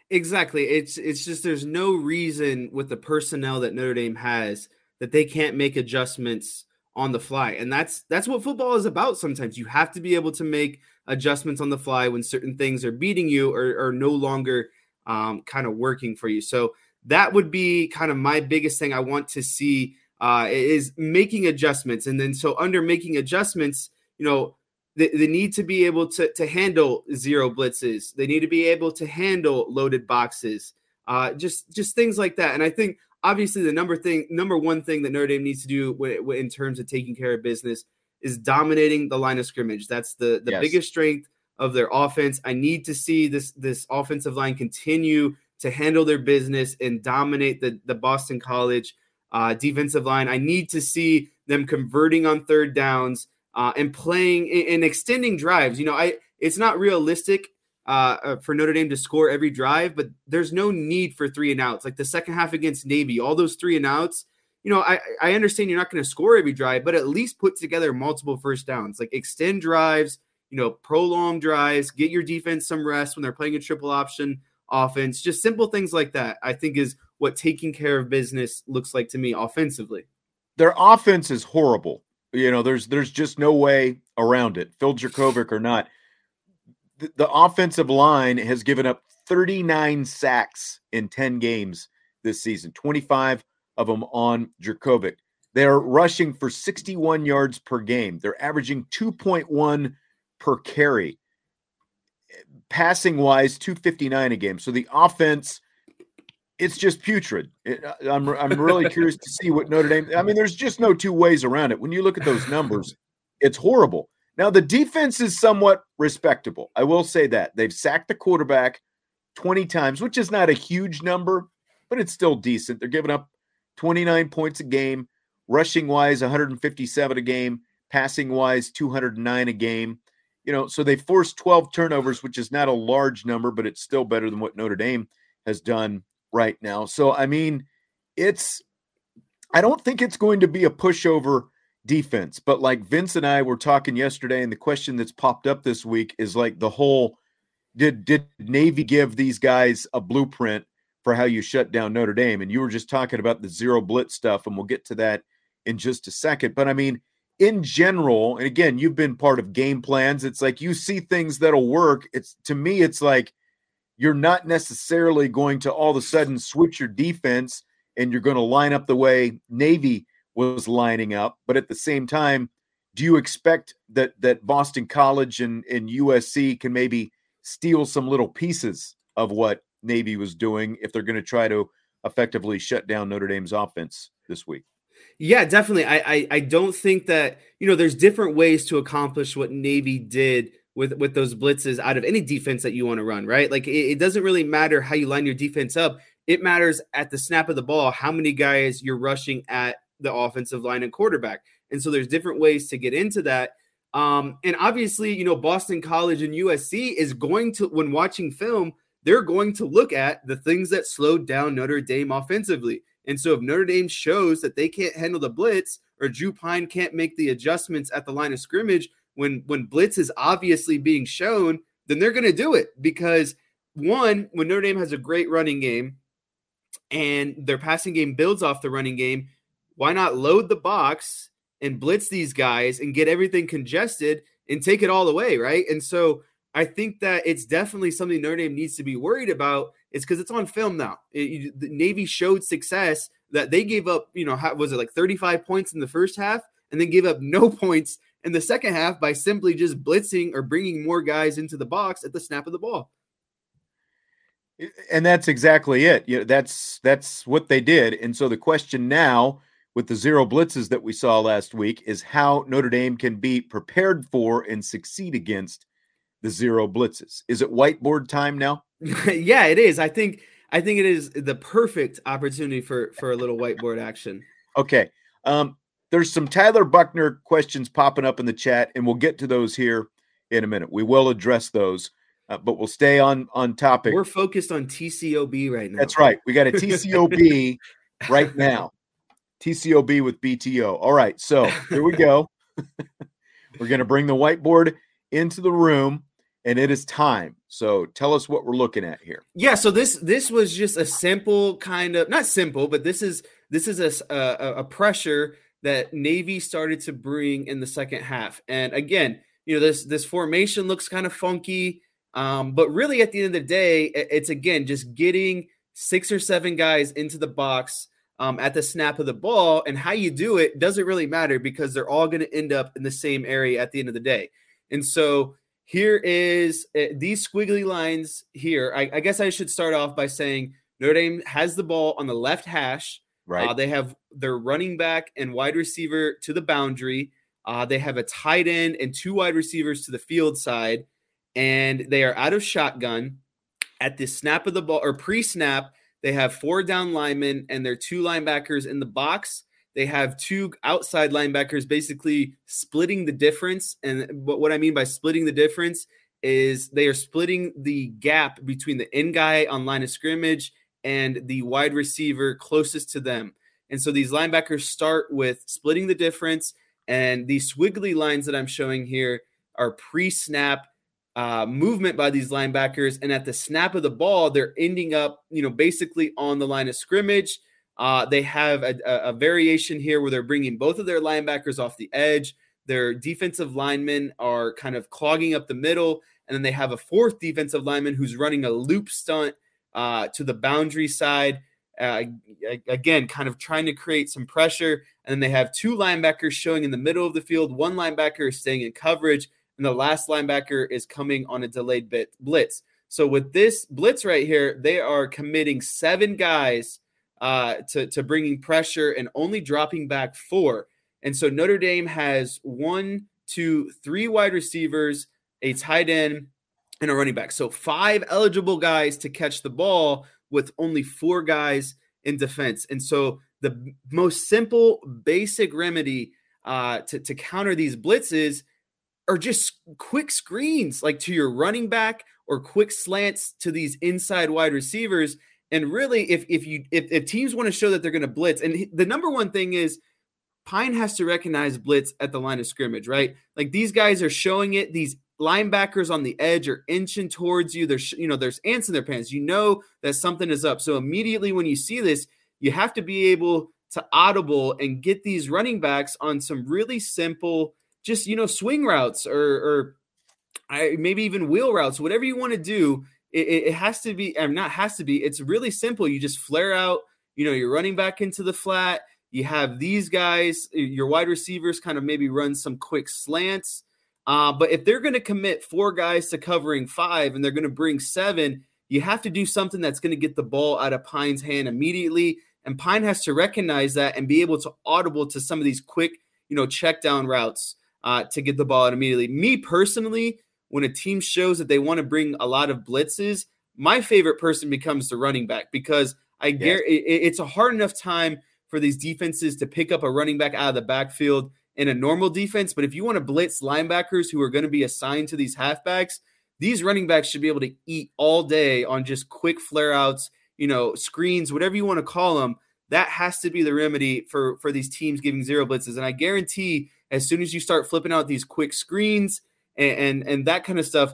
Exactly. It's it's just there's no reason with the personnel that Notre Dame has that they can't make adjustments on the fly. And that's that's what football is about sometimes. You have to be able to make adjustments on the fly when certain things are beating you or are no longer um, kind of working for you. So that would be kind of my biggest thing I want to see uh, is making adjustments. And then so under making adjustments, you know, they, they need to be able to, to handle zero blitzes. They need to be able to handle loaded boxes. Uh, just just things like that. And I think obviously the number thing, number one thing that Notre Dame needs to do in terms of taking care of business is dominating the line of scrimmage. That's the the yes. biggest strength of their offense. I need to see this this offensive line continue to handle their business and dominate the the Boston College uh, defensive line. I need to see them converting on third downs uh, and playing and extending drives. You know, I it's not realistic uh, uh, for Notre Dame to score every drive, but there's no need for three and outs. Like the second half against Navy, all those three and outs. You know, I, I understand you're not going to score every drive, but at least put together multiple first downs, like extend drives, you know, prolong drives, get your defense some rest when they're playing a triple option offense. Just simple things like that, I think, is what taking care of business looks like to me offensively. Their offense is horrible. You know, there's there's just no way around it. Phil Jurkovec or not, the, the offensive line has given up 39 sacks in 10 games this season, 25 of them on Jurkovec. They're rushing for 61 yards per game. They're averaging 2.1 per carry. Passing wise, 259 a game. So the offense it's just putrid. It, I'm I'm really curious to see what Notre Dame. I mean, there's just no two ways around it. When you look at those numbers, it's horrible. Now the defense is somewhat respectable. I will say that they've sacked the quarterback 20 times, which is not a huge number, but it's still decent. They're giving up 29 points a game, rushing wise, 157 a game, passing wise, 209 a game. You know, so they forced 12 turnovers, which is not a large number, but it's still better than what Notre Dame has done right now. So, I mean, it's, I don't think it's going to be a pushover defense, but like Vince and I were talking yesterday, and the question that's popped up this week is like the whole did did Navy give these guys a blueprint for how you shut down Notre Dame? And you were just talking about the zero blitz stuff, and we'll get to that in just a second. But I mean, in general, and again, you've been part of game plans. It's like you see things that'll work. It's to me, it's like you're not necessarily going to all of a sudden switch your defense and you're going to line up the way Navy was lining up. But at the same time, do you expect that that Boston College and, and USC can maybe steal some little pieces of what Navy was doing if they're going to try to effectively shut down Notre Dame's offense this week? Yeah, definitely. I, I, I don't think that you know there's different ways to accomplish what Navy did with with those blitzes out of any defense that you want to run, right? Like it, it doesn't really matter how you line your defense up. It matters at the snap of the ball how many guys you're rushing at the offensive line and quarterback. And so there's different ways to get into that. Um, and obviously, you know, Boston College and USC is going to, when watching film, they're going to look at the things that slowed down Notre Dame offensively. And so if Notre Dame shows that they can't handle the blitz or Drew Pyne can't make the adjustments at the line of scrimmage when when blitz is obviously being shown, then they're going to do it because one, when Notre Dame has a great running game and their passing game builds off the running game, why not load the box and blitz these guys and get everything congested and take it all away, right? And so I think that it's definitely something Notre Dame needs to be worried about. It's because it's on film now. It, the Navy showed success that they gave up, you know, was it like 35 points in the first half and then gave up no points in the second half by simply just blitzing or bringing more guys into the box at the snap of the ball. And that's exactly it. You know, that's that's what they did. And so the question now with the zero blitzes that we saw last week is how Notre Dame can be prepared for and succeed against the zero blitzes. Is it whiteboard time now? yeah, it is. I think I think it is the perfect opportunity for for a little whiteboard action. Okay. Um, there's some Tyler Buchner questions popping up in the chat, and we'll get to those here in a minute. We will address those, uh, but we'll stay on on topic. We're focused on TCOB right now. That's right. We got a TCOB right now. TCOB with BTO. All right, so here we go. we're going to bring the whiteboard into the room and it is time. So tell us what we're looking at here. Yeah, so this this was just a simple kind of not simple, but this is this is a a, a pressure that Navy started to bring in the second half. And again, you know this this formation looks kind of funky, um, but really at the end of the day, it's again just getting six or seven guys into the box um, at the snap of the ball. And how you do it doesn't really matter because they're all going to end up in the same area at the end of the day. And so here is uh, these squiggly lines here. I, I, guess I should start off by saying Notre Dame has the ball on the left hash. Right. Uh, they have their running back and wide receiver to the boundary. Uh, they have a tight end and two wide receivers to the field side. And they are out of shotgun at the snap of the ball or pre snap. They have four down linemen and their two linebackers in the box. They have two outside linebackers basically splitting the difference. And what I mean by splitting the difference is they are splitting the gap between the end guy on line of scrimmage and the wide receiver closest to them. And so these linebackers start with splitting the difference. And these swiggly lines that I'm showing here are pre snap uh, movement by these linebackers, and at the snap of the ball, they're ending up, you know, basically on the line of scrimmage. Uh, they have a, a, variation here where they're bringing both of their linebackers off the edge. Their defensive linemen are kind of clogging up the middle, and then they have a fourth defensive lineman who's running a loop stunt uh, to the boundary side. Uh, again, kind of trying to create some pressure. And then they have two linebackers showing in the middle of the field. One linebacker is staying in coverage, and the last linebacker is coming on a delayed bit blitz. So with this blitz right here, they are committing seven guys uh, to to bringing pressure and only dropping back four. And so Notre Dame has one, two, three wide receivers, a tight end, and a running back. So five eligible guys to catch the ball with only four guys in defense. And so the most simple, basic remedy uh, to, to counter these blitzes are just quick screens, like to your running back or quick slants to these inside wide receivers. And really, if if you if, if teams want to show that they're going to blitz, and the number one thing is Pyne has to recognize blitz at the line of scrimmage, right? Like these guys are showing it. These linebackers on the edge are inching towards you. There's you know there's ants in their pants. You know that something is up. So immediately when you see this, you have to be able to audible and get these running backs on some really simple, just you know, swing routes or, or I, maybe even wheel routes, whatever you want to do. It, it has to be, and not has to be. It's really simple. You just flare out. You know, you're running back into the flat. You have these guys, your wide receivers, kind of maybe run some quick slants. Uh, but if they're going to commit four guys to covering five and they're going to bring seven, you have to do something that's going to get the ball out of Pyne's hand immediately. And Pyne has to recognize that and be able to audible to some of these quick, you know, check down routes uh, to get the ball out immediately. Me personally, when a team shows that they want to bring a lot of blitzes, my favorite person becomes the running back because I yes. guarantee it's a hard enough time for these defenses to pick up a running back out of the backfield in a normal defense. But if you want to blitz linebackers who are going to be assigned to these halfbacks, these running backs should be able to eat all day on just quick flare outs you know, screens, whatever you want to call them, that has to be the remedy for for these teams giving zero blitzes. And I guarantee, as soon as you start flipping out these quick screens and and, and that kind of stuff,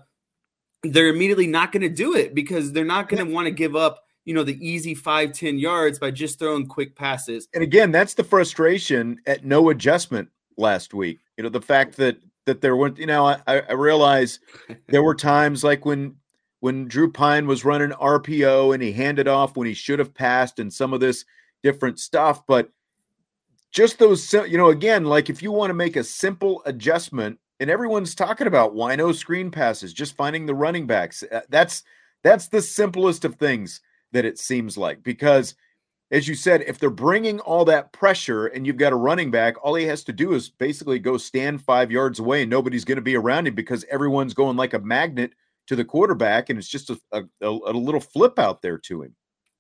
they're immediately not going to do it because they're not going to want to give up you know the easy five ten yards by just throwing quick passes and again that's the frustration at no adjustment last week you know the fact that that there weren't you know i, I realize there were times like when when Drew Pyne was running RPO and he handed off when he should have passed and some of this different stuff. But just those, you know, again, like if you want to make a simple adjustment, and everyone's talking about wino screen passes, just finding the running backs. Uh, that's that's the simplest of things that it seems like because as you said, if they're bringing all that pressure and you've got a running back, all he has to do is basically go stand five yards away and nobody's going to be around him because everyone's going like a magnet to the quarterback, and it's just a, a, a little flip out there to him.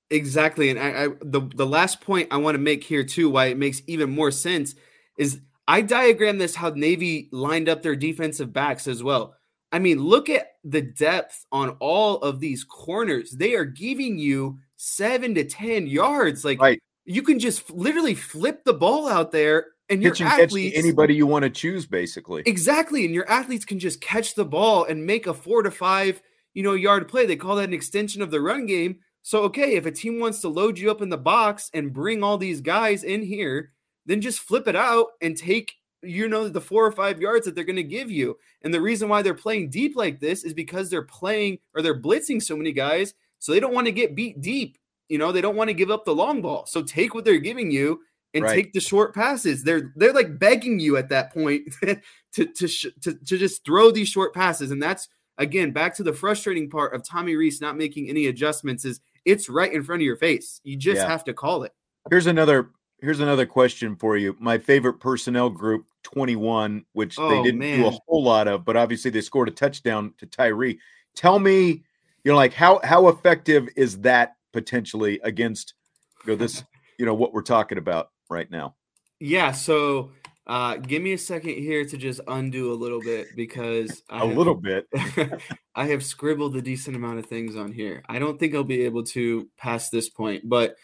Exactly, and I, I the the last point I want to make here too, why it makes even more sense is I diagram this how Navy lined up their defensive backs as well. I mean, look at the depth on all of these corners. They are giving you seven to ten yards. Like right. you can just literally flip the ball out there and your athletes anybody you want to choose basically exactly and your athletes can just catch the ball and make a four to five you know yard play they call that an extension of the run game so okay if a team wants to load you up in the box and bring all these guys in here then just flip it out and take you know the four or five yards that they're going to give you and the reason why they're playing deep like this is because they're playing or they're blitzing so many guys so they don't want to get beat deep you know they don't want to give up the long ball so take what they're giving you and right. take the short passes. They're they're like begging you at that point to to, sh- to to just throw these short passes, and that's again back to the frustrating part of Tommy Rees not making any adjustments. Is it's right in front of your face. You just yeah. have to call it. Here's another here's another question for you. My favorite personnel group 21, which oh, they didn't man. do a whole lot of, but obviously they scored a touchdown to Tyree. Tell me, you know, like how how effective is that potentially against you know this, you know, what we're talking about? right now. Yeah. So uh, give me a second here to just undo a little bit because a have, little bit. I have scribbled a decent amount of things on here. I don't think I'll be able to pass this point, but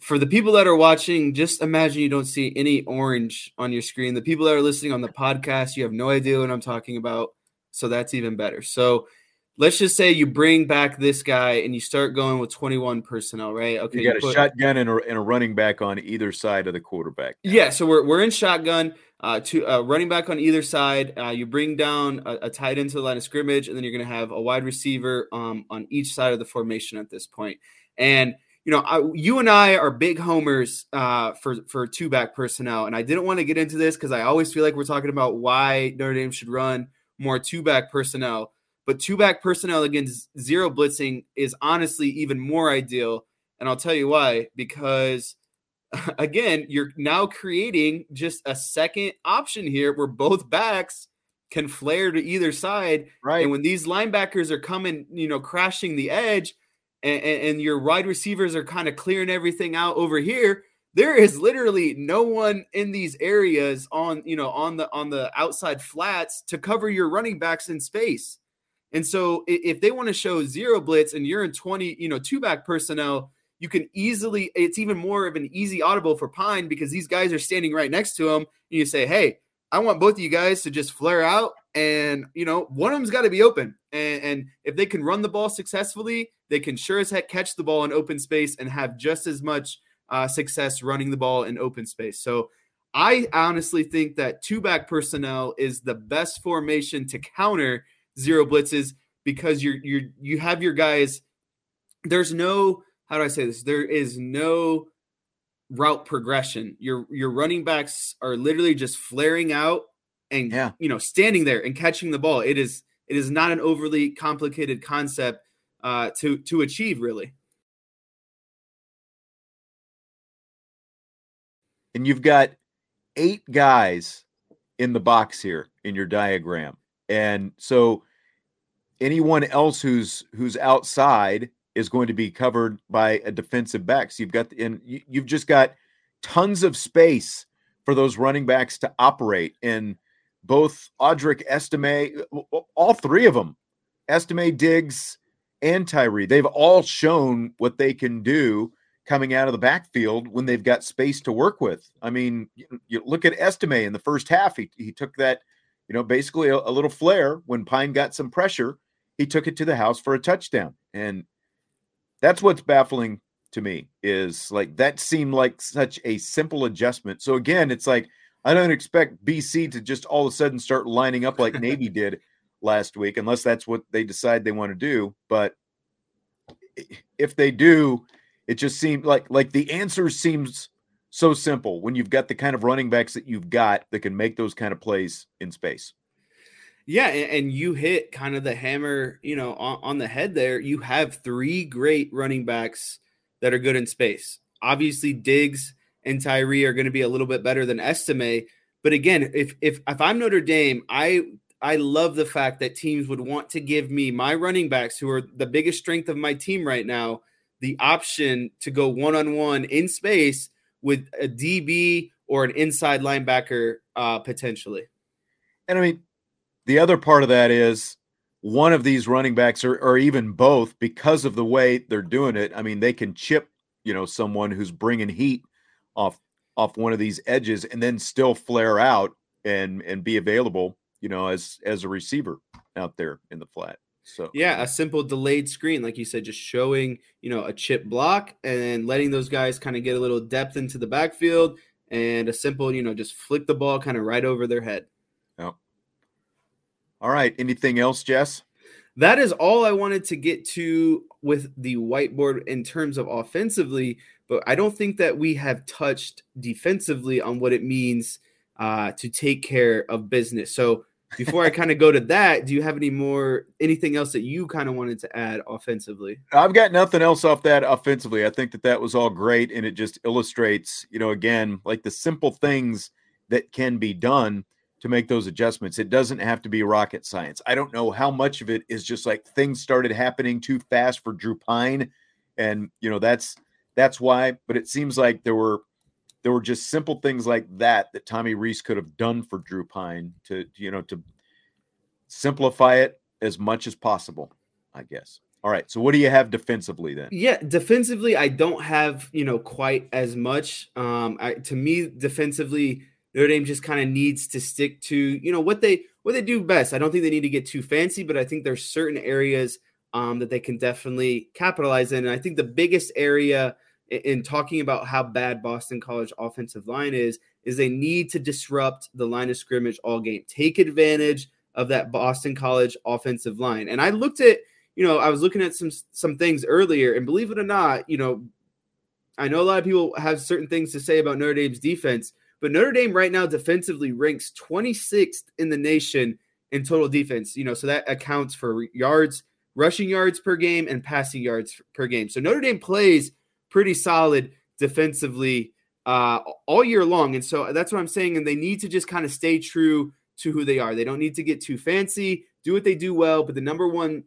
for the people that are watching, just imagine you don't see any orange on your screen. The people that are listening on the podcast, you have no idea what I'm talking about. So that's even better. So let's just say you bring back this guy and you start going with 21 personnel, right? Okay. You got you put, a shotgun and a, and a running back on either side of the quarterback. Yeah. So we're, we're in shotgun, uh, to uh, running back on either side. Uh, you bring down a, a tight end to the line of scrimmage, and then you're going to have a wide receiver um, on each side of the formation at this point. And you know, I, you and I are big homers uh, for for two back personnel, and I didn't want to get into this because I always feel like we're talking about why Notre Dame should run more two back personnel. But two back personnel against zero blitzing is honestly even more ideal. And I'll tell you why. Because again, you're now creating just a second option here where both backs can flare to either side. Right. And when these linebackers are coming, you know, crashing the edge, and, and your wide receivers are kind of clearing everything out over here, there is literally no one in these areas on you know on the on the outside flats to cover your running backs in space. And so if they want to show zero blitz and you're in 20, you know, two back personnel, you can easily it's even more of an easy audible for Pyne because these guys are standing right next to him. And you say, "Hey, I want both of you guys to just flare out and you know, one of them's got to be open. And, and if they can run the ball successfully, they can sure as heck catch the ball in open space and have just as much uh, success running the ball in open space. So I honestly think that two back personnel is the best formation to counter zero blitzes because you're you're you have your guys. There's no how do I say this? There is no route progression. Your your running backs are literally just flaring out and yeah. you know standing there and catching the ball. It is it is not an overly complicated concept uh, to to achieve really. and you've got eight guys in the box here in your diagram. And so anyone else who's who's outside is going to be covered by a defensive back. So you've got and you've just got tons of space for those running backs to operate. And both Audric Estime, all three of them, Estime, Diggs, and Tyree, they've all shown what they can do coming out of the backfield when they've got space to work with. I mean, you, look at Estime in the first half. He, he took that, you know, basically a, a, little flare when Pyne got some pressure. He took it to the house for a touchdown. And that's what's baffling to me is like that seemed like such a simple adjustment. So again, it's like I don't expect BC to just all of a sudden start lining up like Navy did last week, unless that's what they decide they want to do. But if they do, it just seems like like the answer seems so simple when you've got the kind of running backs that you've got that can make those kind of plays in space. Yeah, and, you hit kind of the hammer, you know, on, on, the head there. You have three great running backs that are good in space. Obviously, Diggs and Tyree are going to be a little bit better than Estime. But again, if if if I'm Notre Dame, I I love the fact that teams would want to give me my running backs, who are the biggest strength of my team right now, the option to go one on one in space with a DB or an inside linebacker uh, potentially. And I mean, the other part of that is one of these running backs or, or even both because of the way they're doing it. I mean, they can chip, you know, someone who's bringing heat off off one of these edges and then still flare out and and be available, you know, as as a receiver out there in the flat. So yeah, a simple delayed screen, like you said, just showing you know a chip block and letting those guys kind of get a little depth into the backfield, and a simple you know just flick the ball kind of right over their head. Yep. All right. Anything else, Jess? That is all I wanted to get to with the whiteboard in terms of offensively, but I don't think that we have touched defensively on what it means uh, to take care of business. So before I kind of go to that, do you have any more anything else that you kind of wanted to add offensively? I've got nothing else off that offensively. I think that that was all great and it just illustrates, you know, again, like the simple things that can be done to make those adjustments. It doesn't have to be rocket science. I don't know how much of it is just like things started happening too fast for Drew Pyne and, you know, that's that's why, but it seems like there were there were just simple things like that that Tommy Rees could have done for Drew Pyne to you know to simplify it as much as possible, I guess. All right. So what do you have defensively then? Yeah, defensively, I don't have you know quite as much. Um, I, to me, defensively, Notre Dame just kind of needs to stick to you know what they what they do best. I don't think they need to get too fancy, but I think there's certain areas um, that they can definitely capitalize in. And I think the biggest area in talking about how bad Boston College offensive line is, is they need to disrupt the line of scrimmage all game. Take advantage of that Boston College offensive line. And I looked at, you know, I was looking at some some things earlier, and believe it or not, you know, I know a lot of people have certain things to say about Notre Dame's defense, but Notre Dame right now defensively ranks 26th in the nation in total defense. You know, so that accounts for yards, rushing yards per game, and passing yards per game. So Notre Dame plays pretty solid defensively uh, all year long. And so that's what I'm saying. And they need to just kind of stay true to who they are. They don't need to get too fancy. Do what they do well. But the number one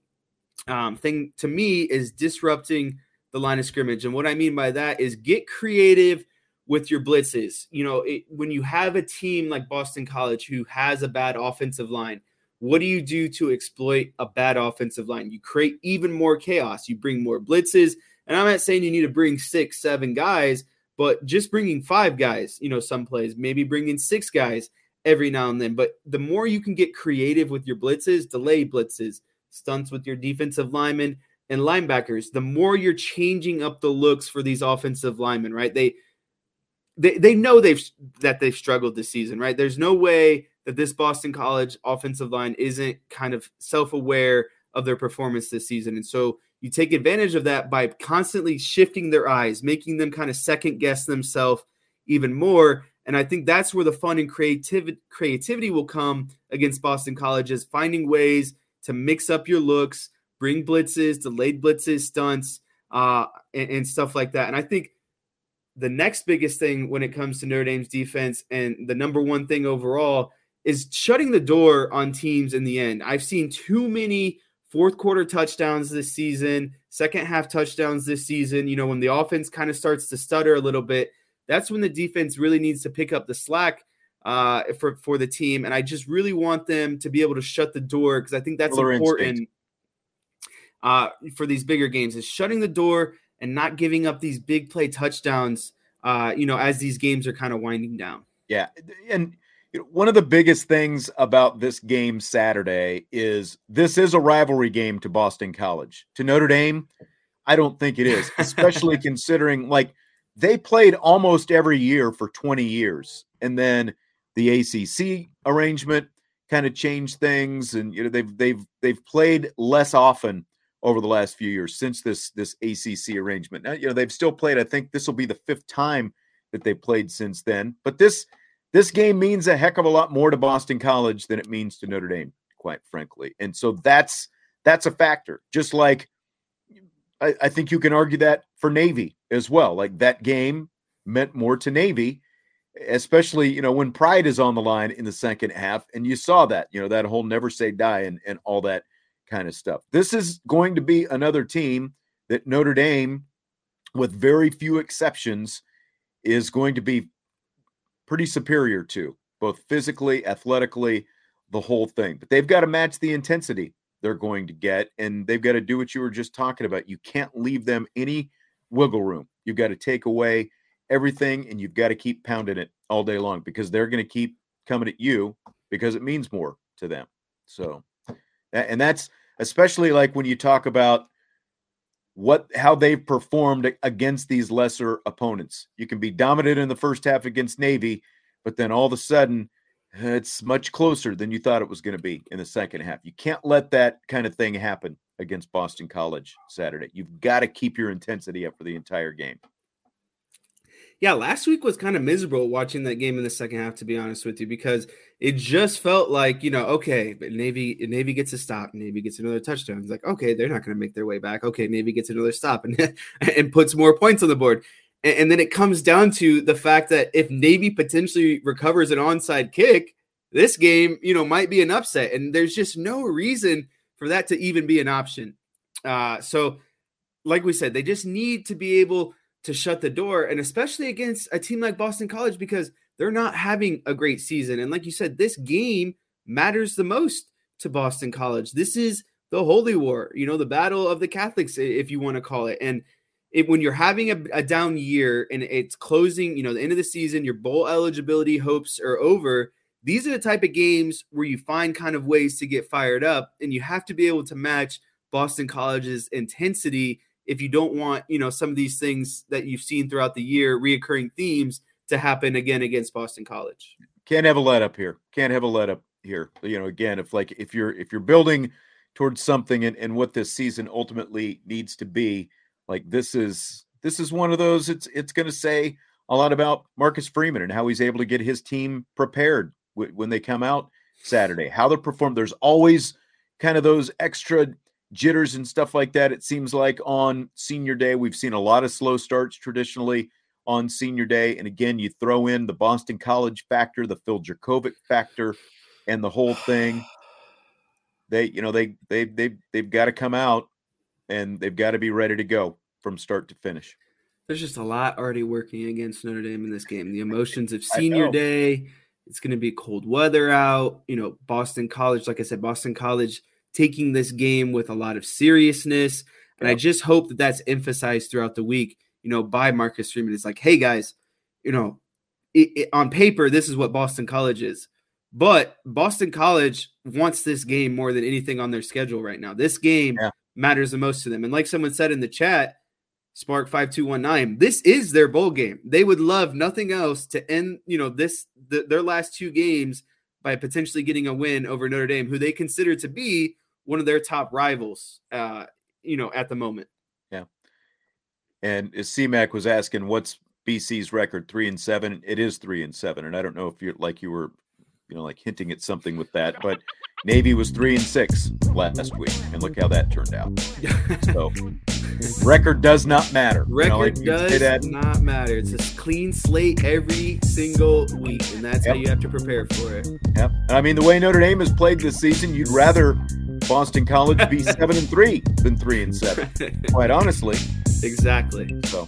um, thing to me is disrupting the line of scrimmage. And what I mean by that is get creative with your blitzes. You know, it, when you have a team like Boston College who has a bad offensive line, what do you do to exploit a bad offensive line? You create even more chaos. You bring more blitzes. And I'm not saying you need to bring six, seven guys, but just bringing five guys, you know, some plays, maybe bringing six guys every now and then. But the more you can get creative with your blitzes, delay blitzes, stunts with your defensive linemen and linebackers, the more you're changing up the looks for these offensive linemen, right? They they they know they've that they've struggled this season, right? There's no way that this Boston College offensive line isn't kind of self-aware of their performance this season. And so you take advantage of that by constantly shifting their eyes, making them kind of second guess themselves even more. And I think that's where the fun and creativity creativity will come against Boston College is finding ways to mix up your looks, bring blitzes, delayed blitzes, stunts, uh, and, and stuff like that. And I think the next biggest thing when it comes to Notre Dame's defense and the number one thing overall is shutting the door on teams in the end. I've seen too many fourth quarter touchdowns this season, second half touchdowns this season. You know, when the offense kind of starts to stutter a little bit, that's when the defense really needs to pick up the slack uh, for for the team. And I just really want them to be able to shut the door because I think that's important uh, for these bigger games is shutting the door and not giving up these big play touchdowns. Uh, you know, as these games are kind of winding down. Yeah, and one of the biggest things about this game Saturday is this is a rivalry game to Boston College. To Notre Dame, I don't think it is, especially considering like they played almost every year for 20 years. And then the ACC arrangement kind of changed things and you know they've they've they've played less often over the last few years since this this ACC arrangement. Now, you know, they've still played I think this will be the fifth time that they played since then. But this this game means a heck of a lot more to Boston College than it means to Notre Dame, quite frankly. And so that's that's a factor. Just like I, I think you can argue that for Navy as well. Like that game meant more to Navy, especially you know when pride is on the line in the second half, and you saw that you know that whole never say die and and all that kind of stuff. This is going to be another team that Notre Dame, with very few exceptions, is going to be pretty superior to, both physically, athletically, the whole thing. But they've got to match the intensity they're going to get, and they've got to do what you were just talking about. You can't leave them any wiggle room. You've got to take away everything, and you've got to keep pounding it all day long because they're going to keep coming at you because it means more to them. So, and that's especially like when you talk about what how they've performed against these lesser opponents. You can be dominant in the first half against Navy, but then all of a sudden it's much closer than you thought it was going to be in the second half. You can't let that kind of thing happen against Boston College Saturday. You've got to keep your intensity up for the entire game yeah, last week was kind of miserable watching that game in the second half, to be honest with you, because it just felt like, you know, okay, but Navy Navy gets a stop, Navy gets another touchdown. It's like, okay, they're not going to make their way back. Okay, Navy gets another stop and and puts more points on the board. And, and then it comes down to the fact that if Navy potentially recovers an onside kick, this game, you know, might be an upset. And there's just no reason for that to even be an option. Uh, so, like we said, they just need to be able to shut the door, and especially against a team like Boston College because they're not having a great season. And like you said, this game matters the most to Boston College. This is the holy war, you know, the battle of the Catholics, if you want to call it. And it, when you're having a, a down year and it's closing, you know, the end of the season, your bowl eligibility hopes are over. These are the type of games where you find kind of ways to get fired up, and you have to be able to match Boston College's intensity if you don't want, you know, some of these things that you've seen throughout the year, reoccurring themes to happen again against Boston College. Can't have a let up here. Can't have a let up here. You know, again, if like if you're if you're building towards something and, and what this season ultimately needs to be, like this is this is one of those it's it's going to say a lot about Marcus Freeman and how he's able to get his team prepared w- when they come out Saturday. How they perform. There's always kind of those extra jitters and stuff like that. It seems like on senior day, we've seen a lot of slow starts traditionally on senior day. And again, you throw in the Boston College factor, the Phil Jurkovec factor. and the whole thing. They, you know, they they they they've got to come out and they've got to be ready to go from start to finish. There's just a lot already working against Notre Dame in this game. The emotions of senior day. It's going to be cold weather out. You know, Boston College, like I said, Boston College taking this game with a lot of seriousness. And I just hope that that's emphasized throughout the week, you know, by Marcus Freeman. It's like, hey, guys, you know, it, it, on paper, this is what Boston College is. But Boston College wants this game more than anything on their schedule right now. This game yeah. matters the most to them. And like someone said in the chat, Spark 5219, this is their bowl game. They would love nothing else to end, you know, this the, their last two games by potentially getting a win over Notre Dame, who they consider to be one of their top rivals, uh, you know, at the moment. Yeah. And as CMAC was asking, what's BC's record? Three and seven. It is three and seven. And I don't know if you're like you were you know, like hinting at something with that. But Navy was three and six last week, and look how that turned out. So record does not matter. Record you know, like does not matter. It's a clean slate every single week, and that's yep. how you have to prepare for it. Yep. I mean, the way Notre Dame has played this season, you'd rather Boston College be seven and three than three and seven. Quite honestly. Exactly. So.